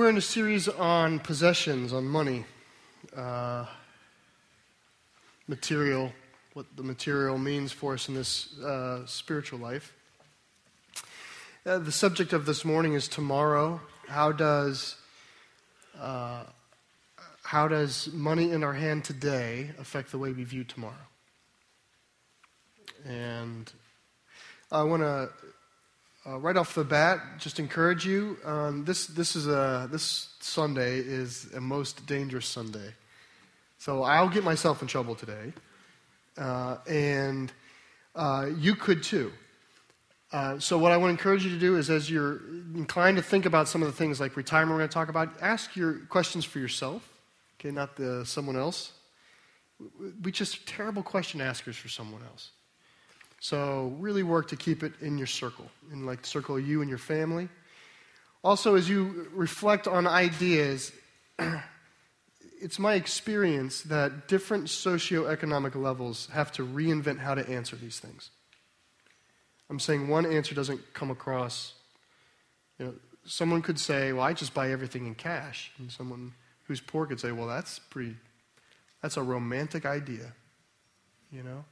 We're in a series on possessions, on money, uh, material, what the material means for us in this uh, spiritual life. Uh, the subject of this morning is tomorrow. How does uh, how does money in our hand today affect the way we view tomorrow? And I want to uh, right off the bat, just encourage you. Um, this this is a this Sunday is a most dangerous Sunday, so I'll get myself in trouble today, uh, and uh, you could too. Uh, so what I want to encourage you to do is, as you're inclined to think about some of the things like retirement, we're going to talk about. Ask your questions for yourself, okay, not the someone else. We just terrible question askers for someone else. So really work to keep it in your circle, in like the circle of you and your family. Also, as you reflect on ideas, it's my experience that different socioeconomic levels have to reinvent how to answer these things. I'm saying one answer doesn't come across. You know, someone could say, "Well, I just buy everything in cash," and someone who's poor could say, "Well, that's pretty. That's a romantic idea." You know.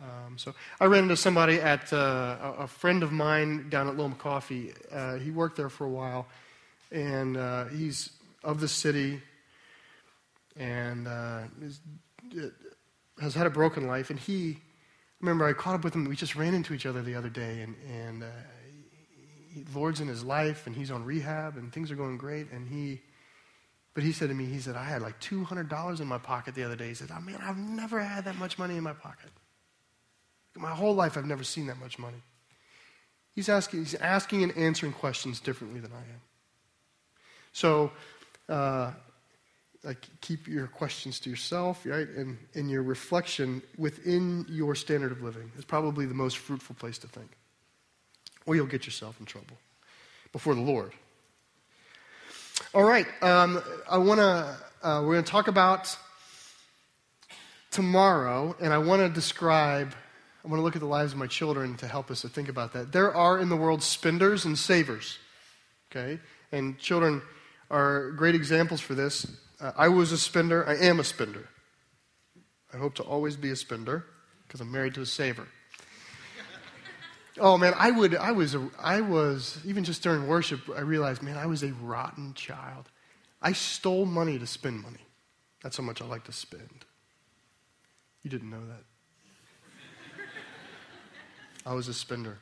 Um, so I ran into somebody at uh, a, friend of mine down at Loma Coffee. Uh, he worked there for a while, and uh, he's of the city, and uh, is, has had a broken life. And he, remember I caught up with him. We just ran into each other the other day, and and uh, he, Lord's in his life, and he's on rehab, and things are going great. And he, but he said to me, he said, I had like two hundred dollars in my pocket the other day. He said, Oh man, I've never had that much money in my pocket. My whole life, I've never seen that much money. He's asking, he's asking and answering questions differently than I am. So, uh, like, keep your questions to yourself, right? And, in your reflection within your standard of living is probably the most fruitful place to think. Or you'll get yourself in trouble before the Lord. All right, um, I want to, uh, we're going to talk about tomorrow, and I want to describe I want to look at the lives of my children to help us to think about that. There are in the world spenders and savers, okay? And children are great examples for this. Uh, I was a spender, I am a spender. I hope to always be a spender because I'm married to a saver. oh man, I would, I was, a, I was, even just during worship, I realized, man, I was a rotten child. I stole money to spend money. That's how much I like to spend. You didn't know that. I was a spender.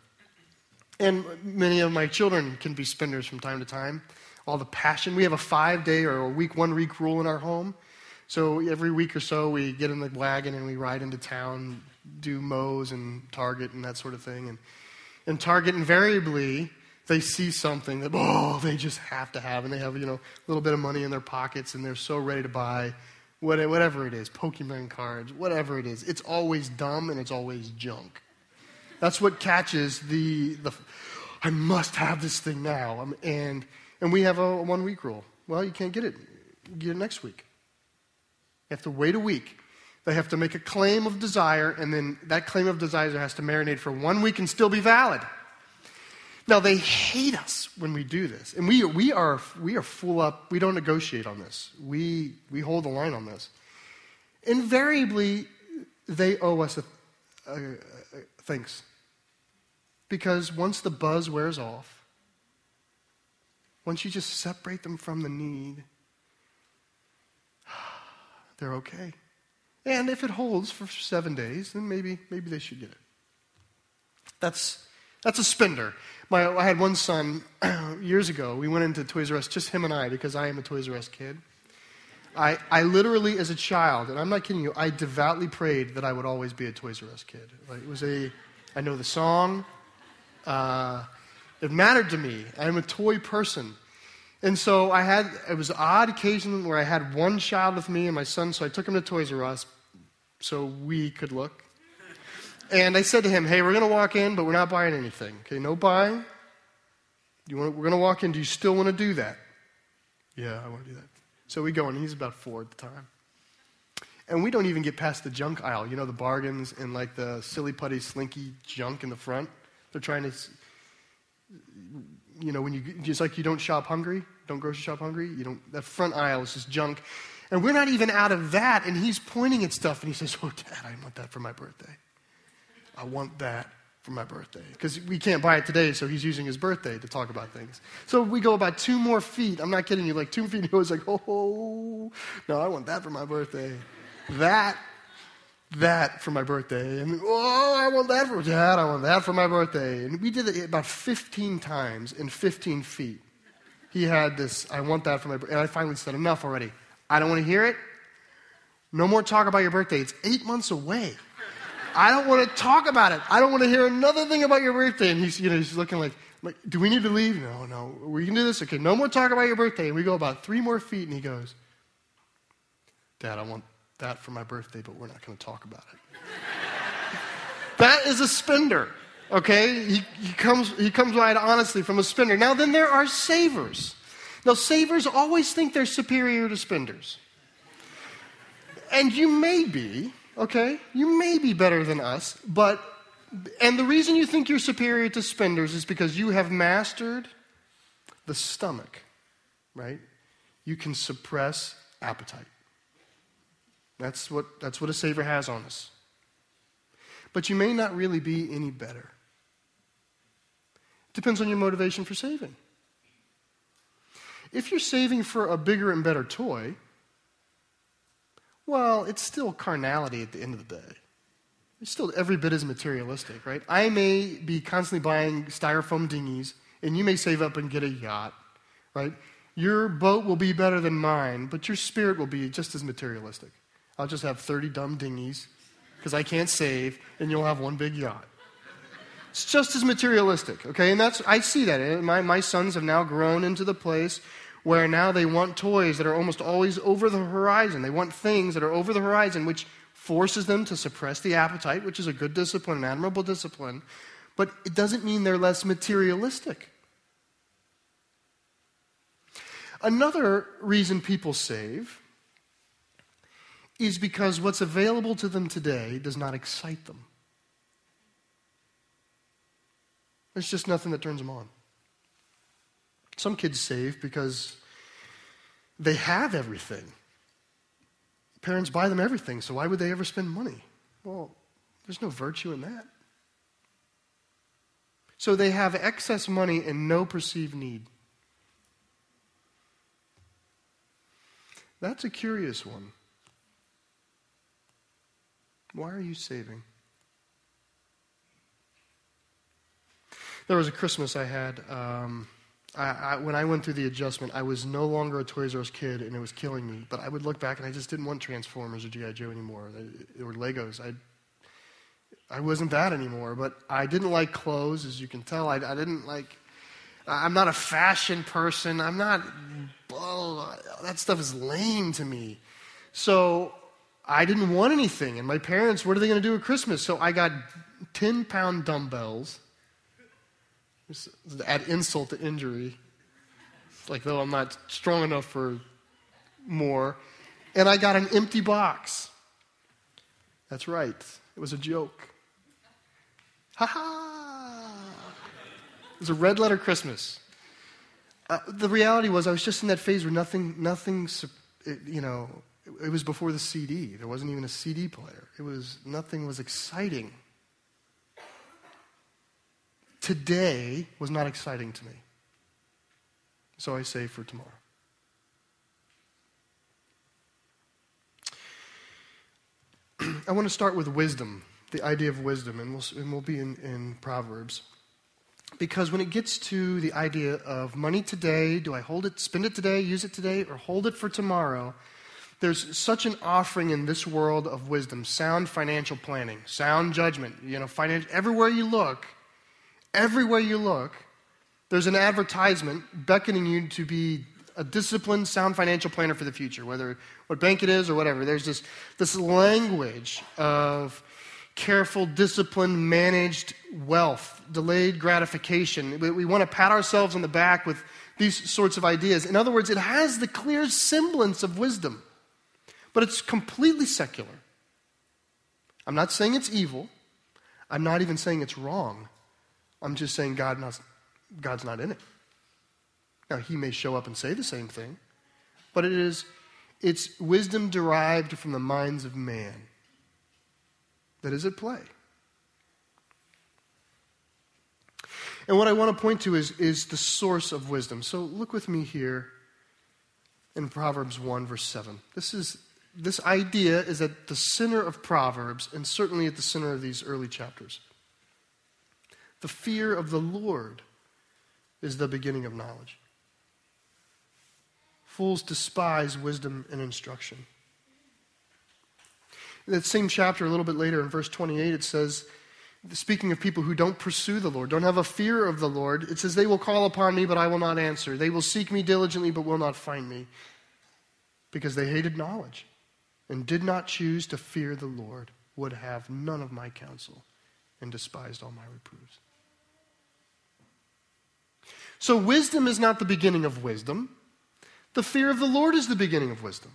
And many of my children can be spenders from time to time. All the passion. We have a five day or a week, one week rule in our home. So every week or so, we get in the wagon and we ride into town, do Moe's and Target and that sort of thing. And, and Target invariably, they see something that, oh, they just have to have. And they have, you know, a little bit of money in their pockets and they're so ready to buy whatever it is Pokemon cards, whatever it is. It's always dumb and it's always junk. That's what catches the, the I must have this thing now. Um, and, and we have a, one week rule. Well, you can't get it. get it next week. You have to wait a week. They have to make a claim of desire, and then that claim of desire has to marinate for one week and still be valid. Now, they hate us when we do this. And we, we, are, we are full up. We don't negotiate on this. We, we hold the line on this. Invariably, they owe us a, a thanks. Because once the buzz wears off, once you just separate them from the need, they're okay. And if it holds for seven days, then maybe, maybe they should get it. That's, that's a spender. My, I had one son years ago. We went into Toys R Us, just him and I, because I am a Toys R Us kid. I, I literally, as a child, and I'm not kidding you, I devoutly prayed that I would always be a Toys R Us kid. Like, it was a, I know the song, uh, it mattered to me. I'm a toy person. And so I had, it was an odd occasion where I had one child with me and my son, so I took him to Toys R Us so we could look. And I said to him, hey, we're going to walk in, but we're not buying anything. Okay, no buying. You want, we're going to walk in. Do you still want to do that? Yeah, I want to do that. So we go in. And he's about four at the time. And we don't even get past the junk aisle. You know, the bargains and like the silly putty slinky junk in the front. They're trying to, you know, when you, just like you don't shop hungry, don't grocery shop hungry. You don't, that front aisle is just junk. And we're not even out of that. And he's pointing at stuff and he says, Oh, Dad, I want that for my birthday. I want that for my birthday. Because we can't buy it today, so he's using his birthday to talk about things. So we go about two more feet. I'm not kidding you, like two feet. He was like, Oh, no, I want that for my birthday. That that for my birthday. And oh, I want that for dad. I want that for my birthday. And we did it about 15 times in 15 feet. He had this, I want that for my birthday. And I finally said, enough already. I don't want to hear it. No more talk about your birthday. It's eight months away. I don't want to talk about it. I don't want to hear another thing about your birthday. And he's, you know, he's looking like, like, do we need to leave? No, no. We can do this. Okay, no more talk about your birthday. And we go about three more feet, and he goes, Dad, I want that for my birthday, but we're not going to talk about it. that is a spender, okay? He, he, comes, he comes right honestly from a spender. Now, then there are savers. Now, savers always think they're superior to spenders. And you may be, okay? You may be better than us, but, and the reason you think you're superior to spenders is because you have mastered the stomach, right? You can suppress appetite. That's what, that's what a Savior has on us. But you may not really be any better. Depends on your motivation for saving. If you're saving for a bigger and better toy, well, it's still carnality at the end of the day. It's still every bit as materialistic, right? I may be constantly buying styrofoam dinghies, and you may save up and get a yacht, right? Your boat will be better than mine, but your spirit will be just as materialistic. I'll just have 30 dumb dinghies because I can't save, and you'll have one big yacht. It's just as materialistic, okay? And that's, I see that. My, my sons have now grown into the place where now they want toys that are almost always over the horizon. They want things that are over the horizon, which forces them to suppress the appetite, which is a good discipline, an admirable discipline. But it doesn't mean they're less materialistic. Another reason people save is because what's available to them today does not excite them. There's just nothing that turns them on. Some kids save because they have everything. Parents buy them everything, so why would they ever spend money? Well, there's no virtue in that. So they have excess money and no perceived need. That's a curious one. Why are you saving? There was a Christmas I had. Um, I, I, when I went through the adjustment, I was no longer a Toys R Us kid, and it was killing me. But I would look back, and I just didn't want Transformers or GI Joe anymore, uh, or Legos. I, I wasn't that anymore. But I didn't like clothes, as you can tell. I, I didn't like. I'm not a fashion person. I'm not. Oh, that stuff is lame to me. So I didn't want anything. And my parents, what are they going to do at Christmas? So I got 10 pound dumbbells. Add insult to injury. like though I'm not strong enough for more. And I got an empty box. That's right. It was a joke. Ha ha! It was a red letter Christmas. Uh, the reality was, I was just in that phase where nothing, nothing, you know, it was before the CD. There wasn't even a CD player. It was nothing was exciting. Today was not exciting to me. So I say for tomorrow. I want to start with wisdom, the idea of wisdom, and we'll, and we'll be in, in Proverbs. Because when it gets to the idea of money today, do I hold it, spend it today, use it today, or hold it for tomorrow? there's such an offering in this world of wisdom, sound financial planning, sound judgment. You know, financial, everywhere you look, everywhere you look, there's an advertisement beckoning you to be a disciplined, sound financial planner for the future, whether what bank it is or whatever. There's this, this language of careful, disciplined, managed wealth, delayed gratification. We, we want to pat ourselves on the back with these sorts of ideas. In other words, it has the clear semblance of wisdom but it's completely secular. I'm not saying it's evil. I'm not even saying it's wrong. I'm just saying God not, God's not in it. Now, he may show up and say the same thing, but it is it's wisdom derived from the minds of man that is at play. And what I want to point to is, is the source of wisdom. So look with me here in Proverbs 1, verse 7. This, is, this idea is at the center of Proverbs and certainly at the center of these early chapters. The fear of the Lord is the beginning of knowledge. Fools despise wisdom and instruction. In that same chapter, a little bit later, in verse 28, it says, speaking of people who don't pursue the Lord, don't have a fear of the Lord, it says, They will call upon me, but I will not answer. They will seek me diligently, but will not find me, because they hated knowledge and did not choose to fear the Lord, would have none of my counsel, and despised all my reproofs. So, wisdom is not the beginning of wisdom. The fear of the Lord is the beginning of wisdom.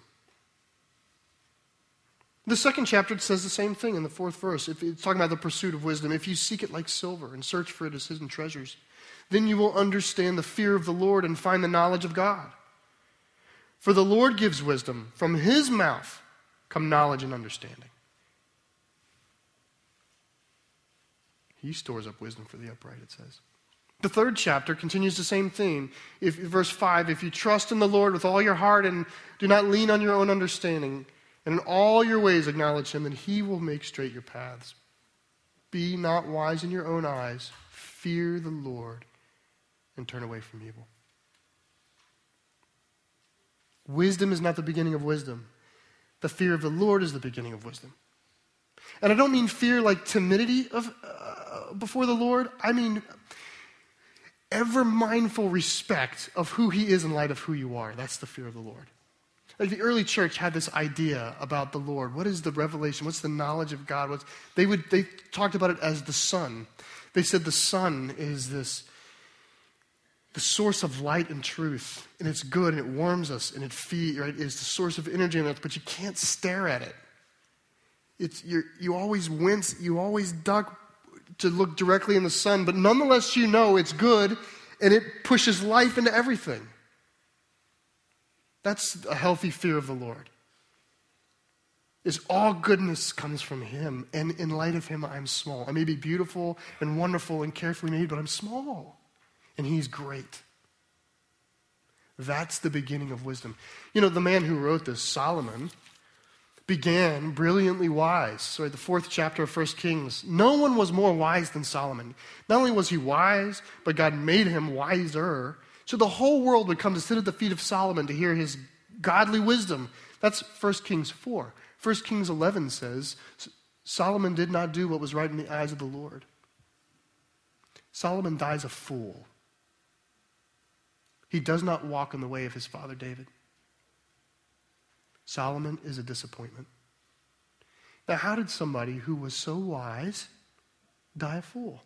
The second chapter says the same thing in the fourth verse. It's talking about the pursuit of wisdom. If you seek it like silver and search for it as hidden treasures, then you will understand the fear of the Lord and find the knowledge of God. For the Lord gives wisdom. From his mouth come knowledge and understanding. He stores up wisdom for the upright, it says. The third chapter continues the same theme. If, verse 5 If you trust in the Lord with all your heart and do not lean on your own understanding, and in all your ways acknowledge him, and he will make straight your paths. Be not wise in your own eyes. Fear the Lord and turn away from evil. Wisdom is not the beginning of wisdom. The fear of the Lord is the beginning of wisdom. And I don't mean fear like timidity of, uh, before the Lord. I mean ever mindful respect of who he is in light of who you are. That's the fear of the Lord. Like the early church had this idea about the Lord. What is the revelation? What's the knowledge of God? What's, they, would, they talked about it as the sun. They said the sun is this, the source of light and truth, and it's good, and it warms us, and it feeds, right? It's the source of energy in earth, but you can't stare at it. It's, you always wince, you always duck to look directly in the sun, but nonetheless, you know it's good, and it pushes life into everything. That's a healthy fear of the Lord. Is all goodness comes from Him, and in light of Him, I'm small. I may be beautiful and wonderful and carefully made, but I'm small, and He's great. That's the beginning of wisdom. You know, the man who wrote this, Solomon, began brilliantly wise. Sorry, the fourth chapter of First Kings. No one was more wise than Solomon. Not only was he wise, but God made him wiser. So the whole world would come to sit at the feet of Solomon to hear his godly wisdom. That's 1 Kings 4. 1 Kings 11 says Solomon did not do what was right in the eyes of the Lord. Solomon dies a fool. He does not walk in the way of his father David. Solomon is a disappointment. Now, how did somebody who was so wise die a fool?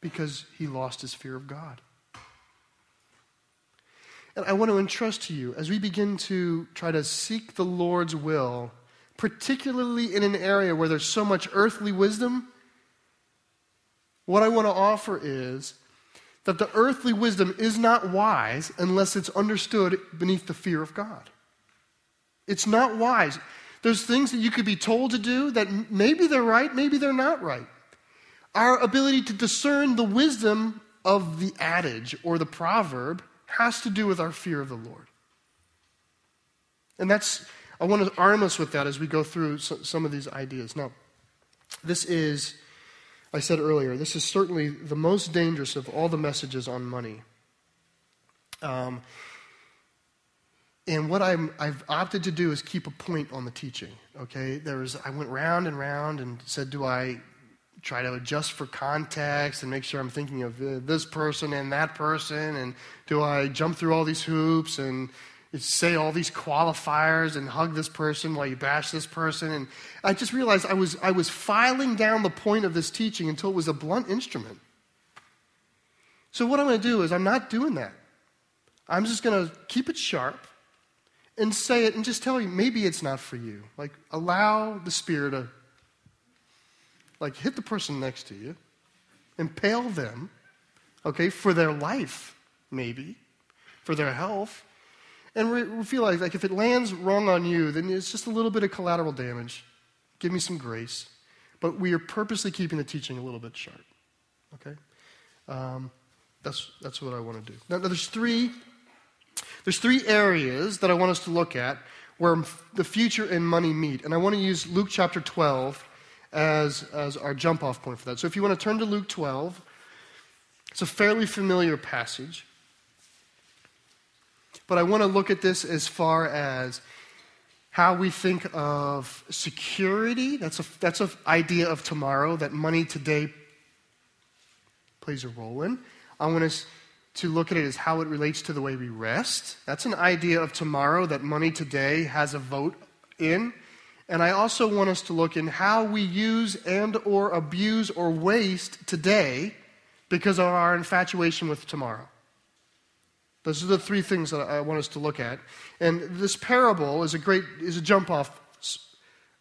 because he lost his fear of God. And I want to entrust to you as we begin to try to seek the Lord's will, particularly in an area where there's so much earthly wisdom, what I want to offer is that the earthly wisdom is not wise unless it's understood beneath the fear of God. It's not wise. There's things that you could be told to do that maybe they're right, maybe they're not right our ability to discern the wisdom of the adage or the proverb has to do with our fear of the Lord. And that's, I want to arm us with that as we go through some of these ideas. Now, this is, I said earlier, this is certainly the most dangerous of all the messages on money. Um, and what i have opted to do is keep a point on the teaching. Okay, there was I went round and round and said, do I try to adjust for context and make sure I'm thinking of uh, this person and that person? And do I jump through all these hoops and say all these qualifiers and hug this person while you bash this person? And I just realized I was, I was filing down the point of this teaching until it was a blunt instrument. So, what I'm going to do is, I'm not doing that. I'm just going to keep it sharp and say it and just tell you maybe it's not for you. Like, allow the Spirit to like hit the person next to you, impale them, okay, for their life, maybe, for their health. And we, we feel like, like if it lands wrong on you, then it's just a little bit of collateral damage. Give me some grace. But we are purposely keeping the teaching a little bit sharp. Okay? Um, that's, that's what I want to do. Now, there's three, there's three areas that I want us to look at where the future and money meet. And I want to use Luke chapter 12 as, as our jump off point for that. So if you want to turn to Luke 12, it's a fairly familiar passage. But I want to look at this as far as how we think of security. That's a that's an idea of tomorrow that money today plays a role in. I want us to look at it as how it relates to the way we rest. That's an idea of tomorrow that money today has a vote in. And I also want us to look in how we use and or abuse or waste today because of our infatuation with tomorrow. Those are the three things that I want us to look at. And this parable is a great is a jump off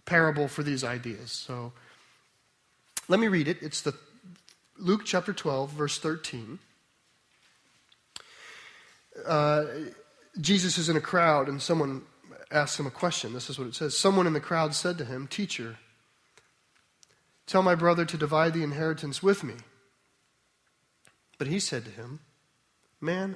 parable for these ideas. So let me read it. It's the Luke chapter 12 verse 13. Uh, Jesus is in a crowd and someone asks him a question. This is what it says. Someone in the crowd said to him, "Teacher, tell my brother to divide the inheritance with me." But he said to him, Man,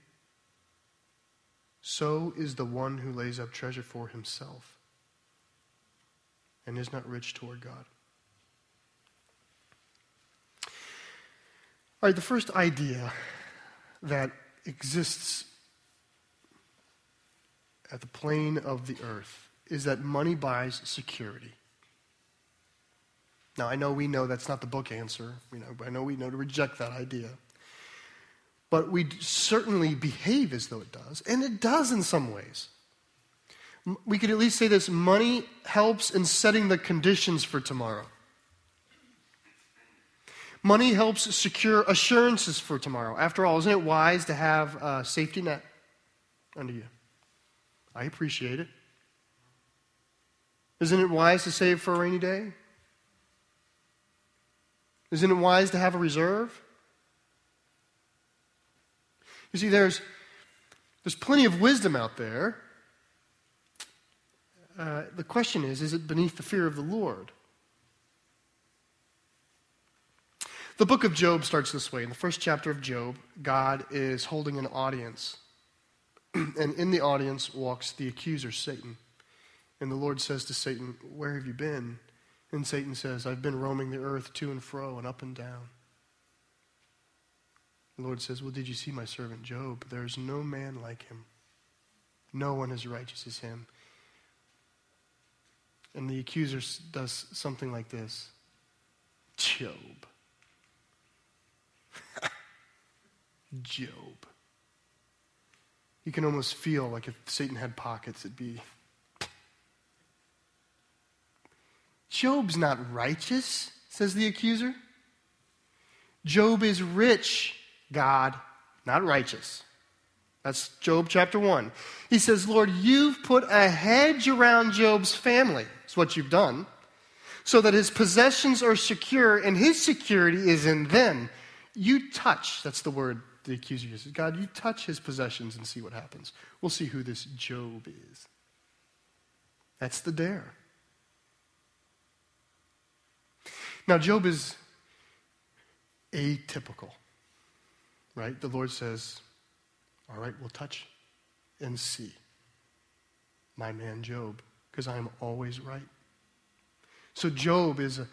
So is the one who lays up treasure for himself and is not rich toward God. All right, the first idea that exists at the plane of the earth is that money buys security. Now, I know we know that's not the book answer. You know, I know we know to reject that idea but we certainly behave as though it does, and it does in some ways. We could at least say this money helps in setting the conditions for tomorrow. Money helps secure assurances for tomorrow. After all, isn't it wise to have a safety net under you? I appreciate it. Isn't it wise to save for a rainy day? Isn't it wise to have a reserve? You see, there's, there's plenty of wisdom out there. Uh, the question is is it beneath the fear of the Lord? The book of Job starts this way. In the first chapter of Job, God is holding an audience. and in the audience walks the accuser, Satan. And the Lord says to Satan, Where have you been? And Satan says, I've been roaming the earth to and fro and up and down. The Lord says, Well, did you see my servant Job? There is no man like him. No one as righteous as him. And the accuser does something like this Job. Job. You can almost feel like if Satan had pockets, it'd be. Job's not righteous, says the accuser. Job is rich. God, not righteous. That's Job chapter 1. He says, Lord, you've put a hedge around Job's family. That's what you've done. So that his possessions are secure and his security is in them. You touch, that's the word the accuser uses. God, you touch his possessions and see what happens. We'll see who this Job is. That's the dare. Now, Job is atypical right? The Lord says, All right, we'll touch. and see my man Job, because I am always right. So, Job is a,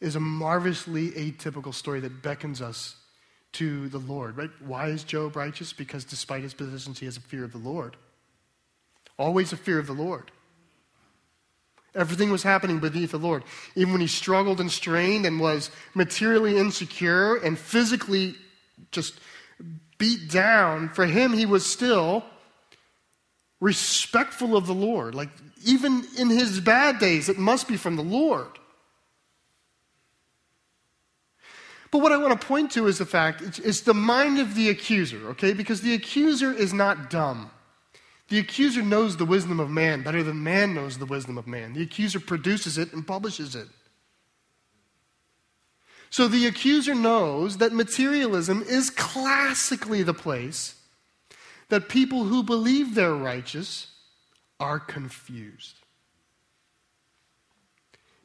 is a marvelously atypical story that beckons us to the Lord, right? Why is Job righteous? Because despite his positions, he has a fear of the Lord. Always a fear of the Lord. Everything was happening beneath the Lord. Even when he struggled and strained and was materially insecure and physically just beat down, for him, he was still respectful of the Lord. Like, even in his bad days, it must be from the Lord. But what I want to point to is the fact it's, the mind of the accuser, okay? Because the accuser is not dumb. The accuser knows the wisdom of man better than man knows the wisdom of man. The accuser produces it and publishes it. So the accuser knows that materialism is classically the place that people who believe they're righteous are confused.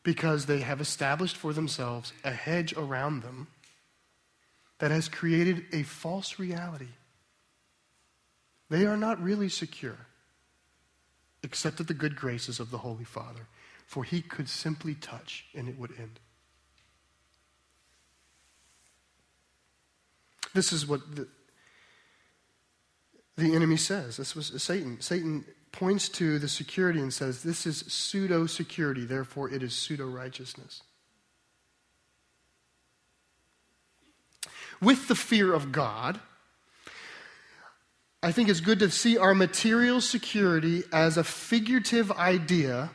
Because they have established for themselves a hedge around them that has created a false reality. They are not really secure, except at the good graces of the Holy Father, for he could simply touch and it would end. This is what the, the enemy says. This was Satan. Satan points to the security and says, This is pseudo security, therefore it is pseudo righteousness. With the fear of God, I think it's good to see our material security as a figurative idea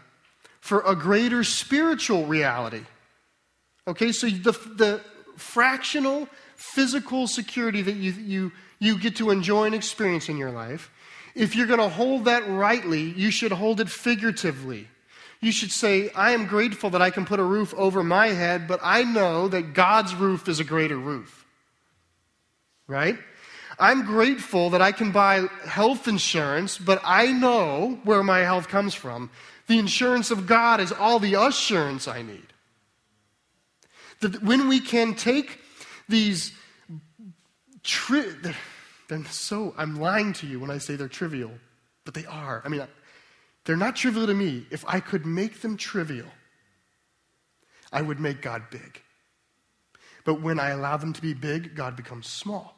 for a greater spiritual reality. Okay, so the, the fractional physical security that you, you, you get to enjoy and experience in your life, if you're going to hold that rightly, you should hold it figuratively. You should say, I am grateful that I can put a roof over my head, but I know that God's roof is a greater roof. Right? I'm grateful that I can buy health insurance, but I know where my health comes from. The insurance of God is all the assurance I need. That when we can take these, tri- they're, they're so, I'm lying to you when I say they're trivial, but they are. I mean, they're not trivial to me. If I could make them trivial, I would make God big. But when I allow them to be big, God becomes small.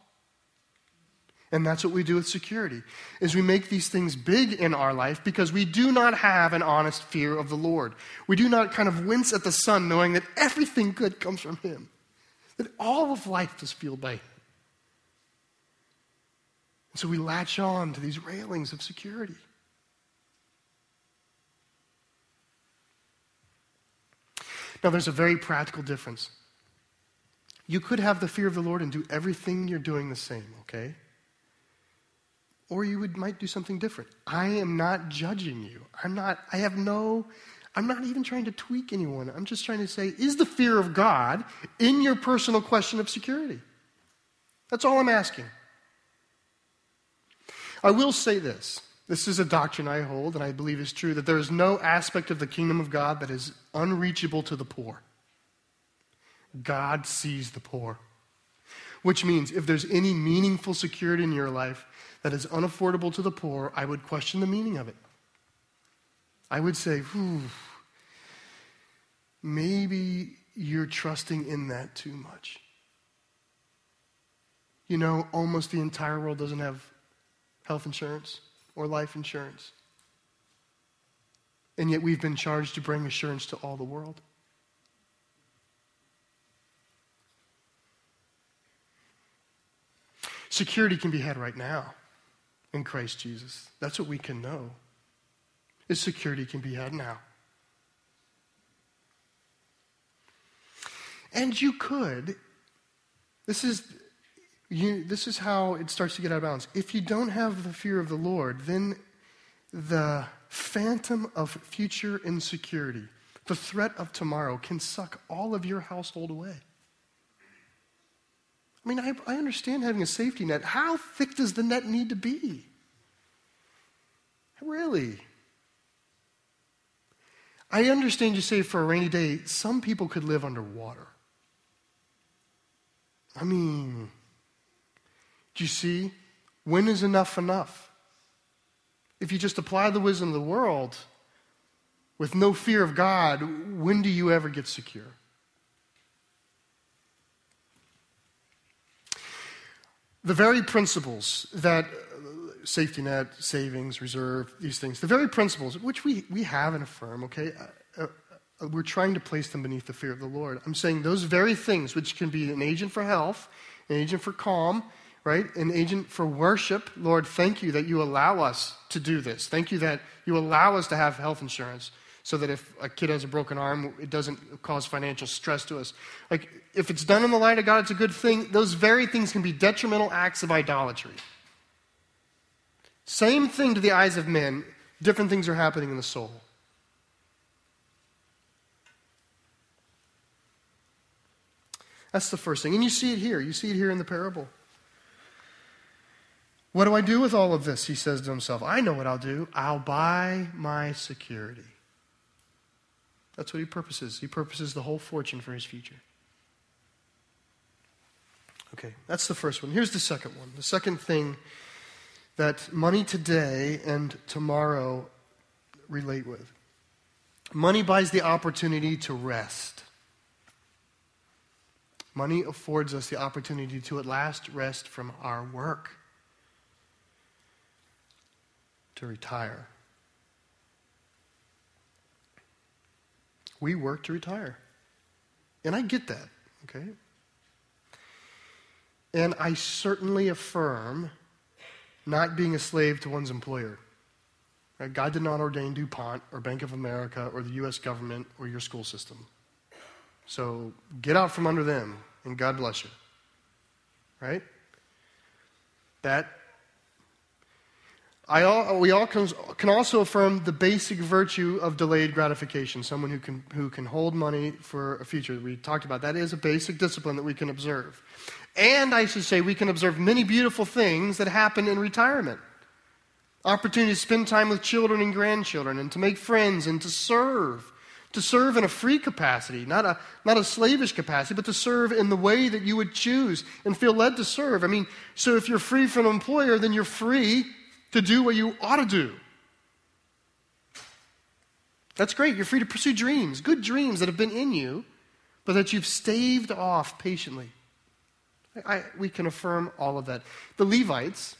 And that's what we do with security. Is we make these things big in our life because we do not have an honest fear of the Lord. We do not kind of wince at the sun knowing that everything good comes from him. That all of life is fueled by. And so we latch on to these railings of security. Now, there's a very practical difference. You could have the fear of the Lord and do everything you're doing the same, okay? Or you would, might do something different. I am not judging you. I'm not, I have no, I'm not even trying to tweak anyone. I'm just trying to say, is the fear of God in your personal question of security? That's all I'm asking. I will say this. This is a doctrine I hold, and I believe is true that there is no aspect of the kingdom of God that is unreachable to the poor. God sees the poor. Which means if there's any meaningful security in your life, that is unaffordable to the poor, I would question the meaning of it. I would say, maybe you're trusting in that too much. You know, almost the entire world doesn't have health insurance or life insurance. And yet we've been charged to bring assurance to all the world. Security can be had right now in Christ Jesus. That's what we can know. Is security can be had now. And you could, this is, you, this is how it starts to get out of balance. If you don't have the fear of the Lord, then the phantom of future insecurity, the threat of tomorrow, can suck all of your household away. I mean, I, I understand having a safety net. How thick does the net need to be? Really? I understand you say for a rainy day, some people could live underwater. I mean, do you see? When is enough enough? If you just apply the wisdom of the world with no fear of God, when do you ever get secure? The very principles that safety net, savings, reserve, these things, the very principles which we, we have in a firm, okay, uh, uh, uh, we're trying to place them beneath the fear of the Lord. I'm saying those very things, which can be an agent for health, an agent for calm, right? An agent for worship. Lord, thank you that you allow us to do this. Thank you that you allow us to have health insurance so that if a kid has a broken arm, it doesn't cause financial stress to us. Like, if it's done in the light of God, it's a good thing. Those very things can be detrimental acts of idolatry. Same thing to the eyes of men, different things are happening in the soul. That's the first thing. And you see it here. You see it here in the parable. What do I do with all of this? He says to himself. I know what I'll do. I'll buy my security. That's what he purposes. He purposes the whole fortune for his future. Okay, that's the first one. Here's the second one. The second thing that money today and tomorrow relate with money buys the opportunity to rest. Money affords us the opportunity to at last rest from our work to retire. We work to retire. And I get that, okay? And I certainly affirm not being a slave to one's employer. Right? God did not ordain DuPont or Bank of America or the U.S. government or your school system. So get out from under them and God bless you. Right? That I all, we all can, can also affirm the basic virtue of delayed gratification, someone who can, who can hold money for a future. We talked about that is a basic discipline that we can observe. And I should say, we can observe many beautiful things that happen in retirement opportunity to spend time with children and grandchildren, and to make friends, and to serve. To serve in a free capacity, not a, not a slavish capacity, but to serve in the way that you would choose and feel led to serve. I mean, so if you're free from an employer, then you're free to do what you ought to do. That's great. You're free to pursue dreams, good dreams that have been in you, but that you've staved off patiently. I, we can affirm all of that. The Levites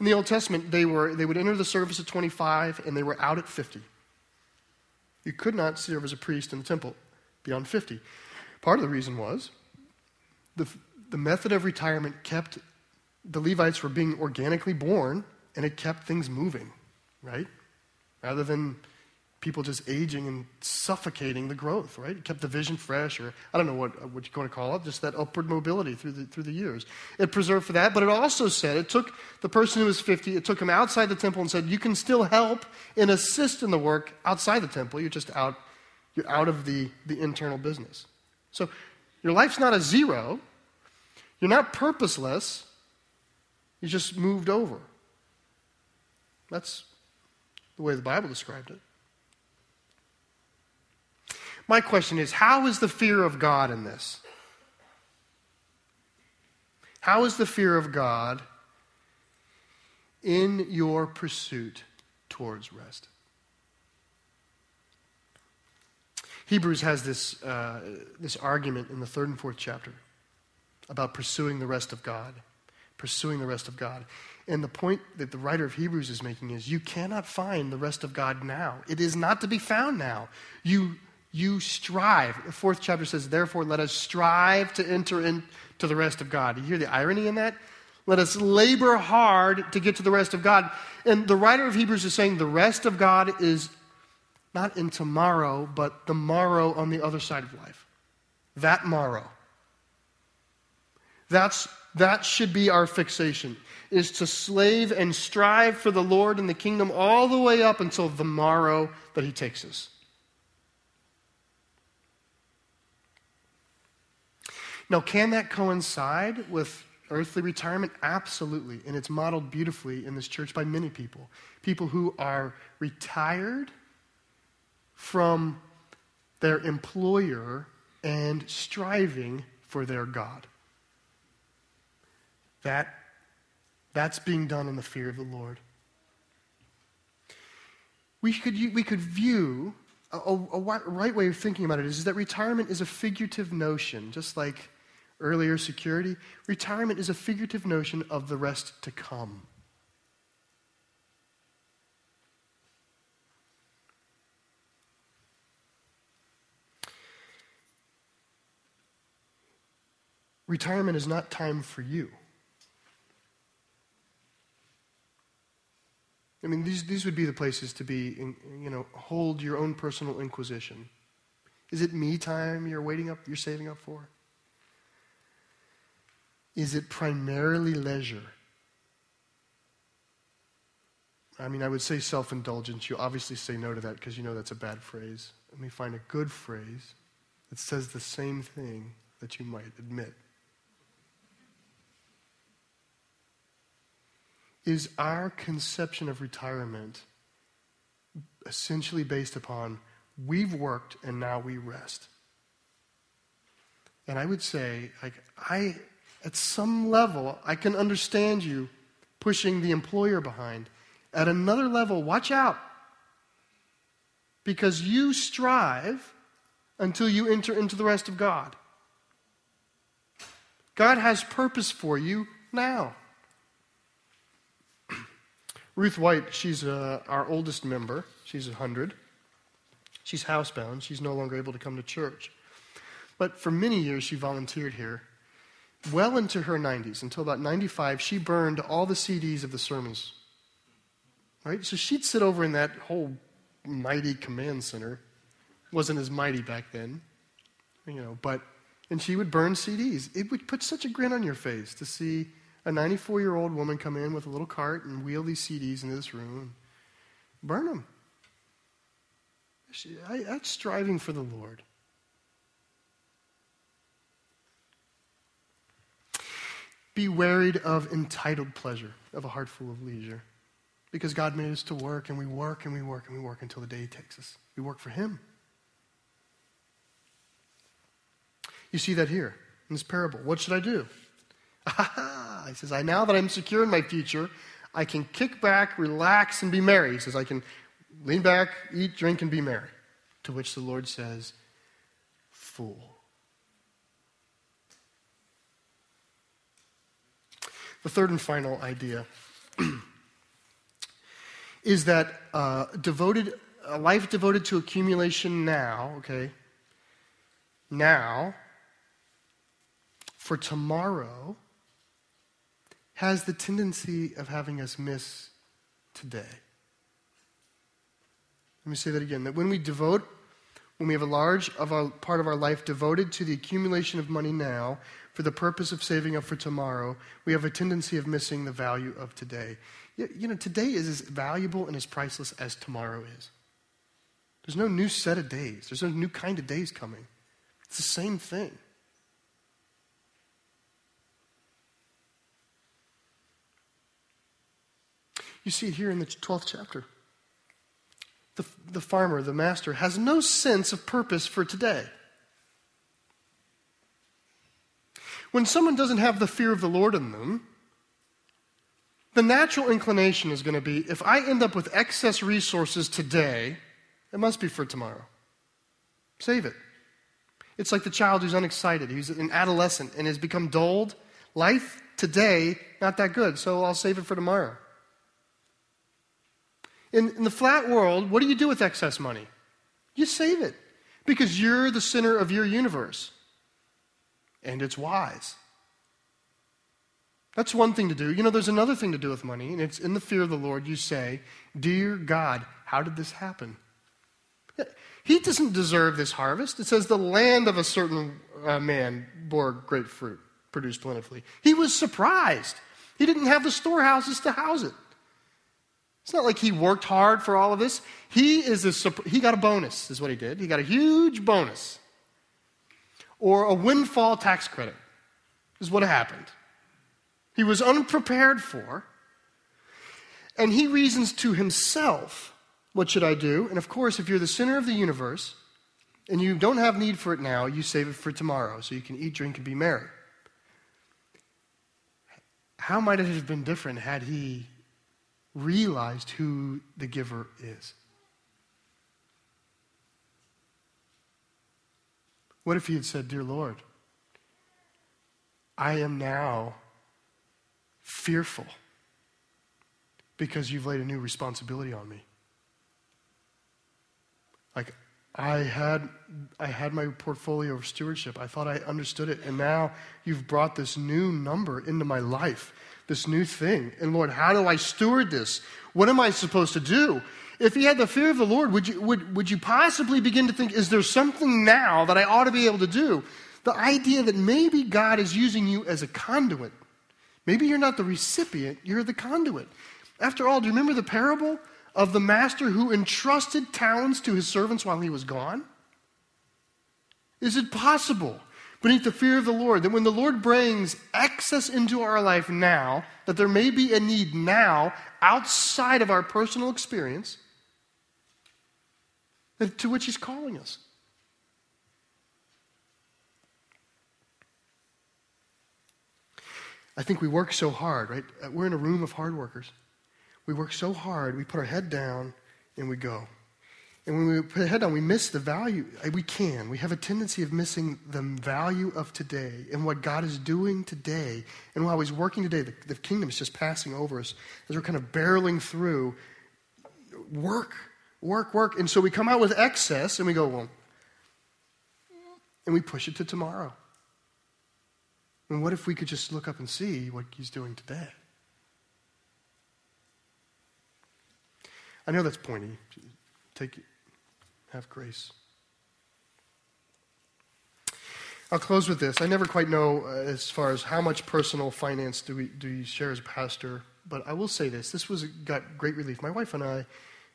in the Old Testament, they, were, they would enter the service at 25 and they were out at 50. You could not serve as a priest in the temple beyond 50. Part of the reason was the, the method of retirement kept the Levites were being organically born and it kept things moving, right? Rather than people just aging and suffocating the growth, right? It kept the vision fresh, or I don't know what, uh, what you're going to call it, just that upward mobility through the, through the years. It preserved for that, but it also said it took the person who was 50, it took him outside the temple and said, You can still help and assist in the work outside the temple. You're just out, you're out of the, the internal business. So your life's not a zero, you're not purposeless, you just moved over. That's the way the Bible described it. My question is how is the fear of God in this? How is the fear of God in your pursuit towards rest? Hebrews has this, uh, this argument in the third and fourth chapter about pursuing the rest of God. Pursuing the rest of God. And the point that the writer of Hebrews is making is you cannot find the rest of God now. It is not to be found now. You, you strive. The fourth chapter says, Therefore, let us strive to enter into the rest of God. You hear the irony in that? Let us labor hard to get to the rest of God. And the writer of Hebrews is saying the rest of God is not in tomorrow, but the morrow on the other side of life. That morrow. That's, that should be our fixation is to slave and strive for the Lord and the kingdom all the way up until the morrow that He takes us. Now, can that coincide with earthly retirement? Absolutely. And it's modeled beautifully in this church by many people. People who are retired from their employer and striving for their God. That that's being done in the fear of the Lord. we could, we could view a, a, a right way of thinking about it is that retirement is a figurative notion, just like earlier security. Retirement is a figurative notion of the rest to come. Retirement is not time for you. I mean, these, these would be the places to be, in, you know, hold your own personal inquisition. Is it me time you're waiting up, you're saving up for? Is it primarily leisure? I mean, I would say self indulgence. You obviously say no to that because you know that's a bad phrase. Let me find a good phrase that says the same thing that you might admit. Is our conception of retirement essentially based upon we've worked and now we rest? And I would say, like, I at some level, I can understand you pushing the employer behind. At another level, watch out. Because you strive until you enter into the rest of God. God has purpose for you now. Ruth White, she's uh, our oldest member. She's 100. She's housebound. She's no longer able to come to church. But for many years, she volunteered here well into her 90s, until about 95, she burned all the CDs of the sermons. Right? So she'd sit over in that whole mighty command center. Wasn't as mighty back then, you know, but, and she would burn CDs. It would put such a grin on your face to see a 94 year old woman come in with a little cart and wheel these CDs into this room. Burn them. She, I, that's striving for the Lord. Be wearied of entitled pleasure, of a heart full of leisure. Because God made us to work, and we work, and we work, and we work until the day He takes us. We work for Him. You see that here in this parable. What should I do? he says, I now that I'm secure in my future, I can kick back, relax, and be merry. He says, I can lean back, eat, drink, and be merry. To which the Lord says, Fool. The third and final idea is that uh, devoted, a life devoted to accumulation now, okay, now, for tomorrow, has the tendency of having us miss today. Let me say that again that when we devote, when we have a large of our, part of our life devoted to the accumulation of money now, for the purpose of saving up for tomorrow, we have a tendency of missing the value of today. You know, today is as valuable and as priceless as tomorrow is. There's no new set of days, there's no new kind of days coming. It's the same thing. You see it here in the 12th chapter. The, the farmer, the master, has no sense of purpose for today. When someone doesn't have the fear of the Lord in them, the natural inclination is going to be if I end up with excess resources today, it must be for tomorrow. Save it. It's like the child who's unexcited, who's an adolescent and has become dulled. Life today, not that good, so I'll save it for tomorrow. In, in the flat world, what do you do with excess money? You save it because you're the center of your universe and it's wise. That's one thing to do. You know, there's another thing to do with money, and it's in the fear of the Lord. You say, Dear God, how did this happen? He doesn't deserve this harvest. It says the land of a certain uh, man bore great fruit, produced plentifully. He was surprised. He didn't have the storehouses to house it. It's not like he worked hard for all of this. He is a, he got a bonus, is what he did. He got a huge bonus or a windfall tax credit, is what happened. He was unprepared for, and he reasons to himself, What should I do? And of course, if you're the center of the universe and you don't have need for it now, you save it for tomorrow so you can eat, drink, and be merry. How might it have been different had he realized who the giver is? What if he had said, Dear Lord, I am now fearful because you've laid a new responsibility on me? Like, I had, I had my portfolio of stewardship. I thought I understood it. And now you've brought this new number into my life, this new thing. And Lord, how do I steward this? What am I supposed to do? If you had the fear of the Lord, would you, would, would you possibly begin to think, is there something now that I ought to be able to do? The idea that maybe God is using you as a conduit. Maybe you're not the recipient, you're the conduit. After all, do you remember the parable of the master who entrusted talents to his servants while he was gone? Is it possible, beneath the fear of the Lord, that when the Lord brings excess into our life now, that there may be a need now outside of our personal experience to which he's calling us? I think we work so hard, right? Uh, we're in a room of hard workers. We work so hard, we put our head down and we go. And when we put our head down, we miss the value. Uh, we can. We have a tendency of missing the value of today and what God is doing today. And while He's working today, the, the kingdom is just passing over us as we're kind of barreling through work, work, work. And so we come out with excess and we go, well, and we push it to tomorrow. And what if we could just look up and see what He's doing today? I know that's pointy. Take, it. have grace. I'll close with this. I never quite know uh, as far as how much personal finance do we do you share as a pastor, but I will say this. This was got great relief. My wife and I,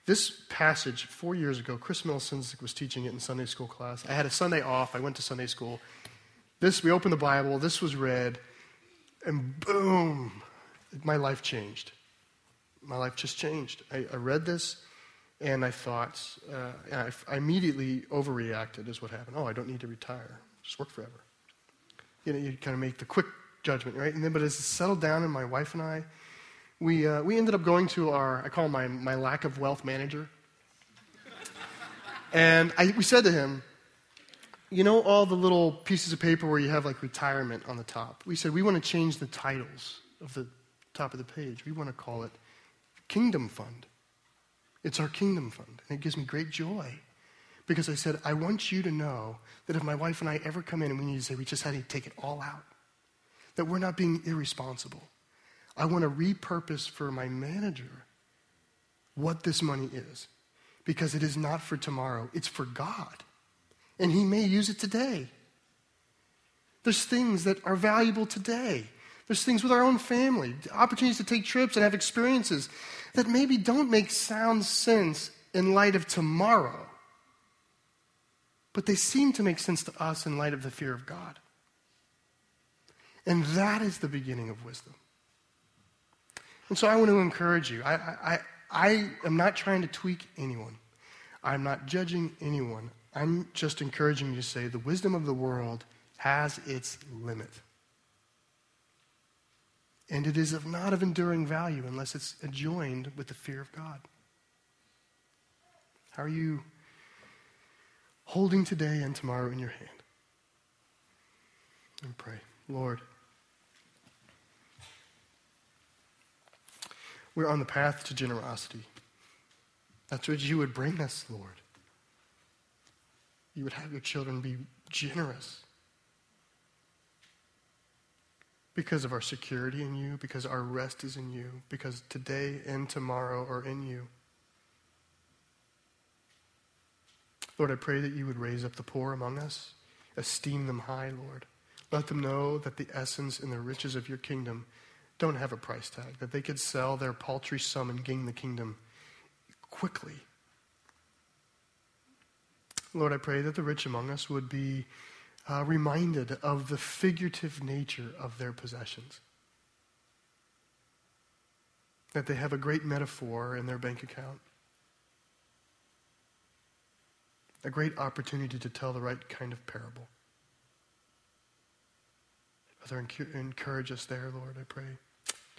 this passage four years ago, Chris Millicent was teaching it in Sunday school class. I had a Sunday off. I went to Sunday school. This we opened the Bible. This was read, and boom, my life changed my life just changed. I, I read this and I thought, uh, I, I, immediately overreacted, is what happened. Oh, I don't need to retire. Just work forever. You know, you kind of make the quick judgment, right? And then, but as it settled down, and my wife and I, we, uh, we ended up going to our, I call him my, my lack of wealth manager. and I, we said to him, you know all the little pieces of paper where you have like retirement on the top? We said, we want to change the titles of the top of the page. We want to call it kingdom fund. It's our kingdom fund. And it gives me great joy because I said, I want you to know that if my wife and I ever come in and we need to say, we just had to take it all out, that we're not being irresponsible. I want to repurpose for my manager what this money is because it is not for tomorrow, it's for God. And He may use it today. There's things that are valuable today. There's things with our own family, opportunities to take trips and have experiences that maybe don't make sound sense in light of tomorrow, but they seem to make sense to us in light of the fear of God. And that is the beginning of wisdom. And so I want to encourage you. I, I, I am not trying to tweak anyone. I'm not judging anyone. I'm just encouraging you to say the wisdom of the world has its limit. And it is of not of enduring value unless it's adjoined with the fear of God. How are you holding today and tomorrow in your hand? And pray, Lord, we're on the path to generosity. That's what you would bring us, Lord. You would have your children be generous because of our security in you, because our rest is in you, because today and tomorrow are in you. Lord, I pray that you would raise up the poor among us, esteem them high, Lord. Let them know that the essence and the riches of your kingdom don't have a price tag, that they could sell their paltry sum and gain the kingdom quickly. Lord, I pray that the rich among us would be uh, reminded of the figurative nature of their possessions. That they have a great metaphor in their bank account, a great opportunity to tell the right kind of parable. Father, encourage us there, Lord, I pray.